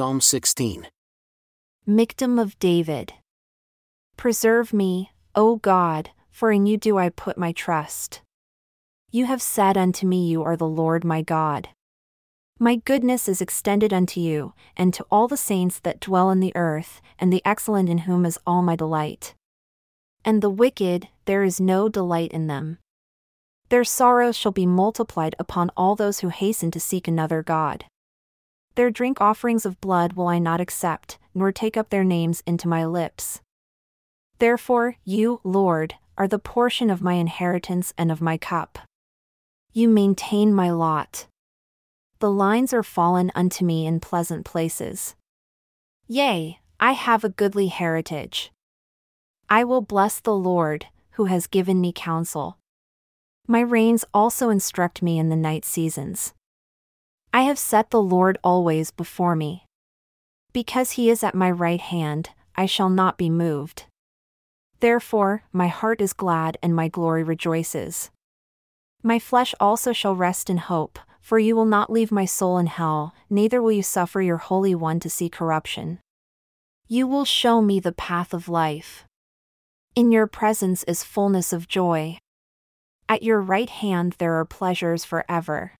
Psalm 16. Mictam of David. Preserve me, O God, for in you do I put my trust. You have said unto me, You are the Lord my God. My goodness is extended unto you, and to all the saints that dwell in the earth, and the excellent in whom is all my delight. And the wicked, there is no delight in them. Their sorrows shall be multiplied upon all those who hasten to seek another God. Their drink offerings of blood will I not accept, nor take up their names into my lips. Therefore, you, Lord, are the portion of my inheritance and of my cup. You maintain my lot. The lines are fallen unto me in pleasant places. Yea, I have a goodly heritage. I will bless the Lord, who has given me counsel. My reins also instruct me in the night seasons. I have set the Lord always before me. Because he is at my right hand, I shall not be moved. Therefore, my heart is glad and my glory rejoices. My flesh also shall rest in hope, for you will not leave my soul in hell, neither will you suffer your Holy One to see corruption. You will show me the path of life. In your presence is fullness of joy. At your right hand there are pleasures forever.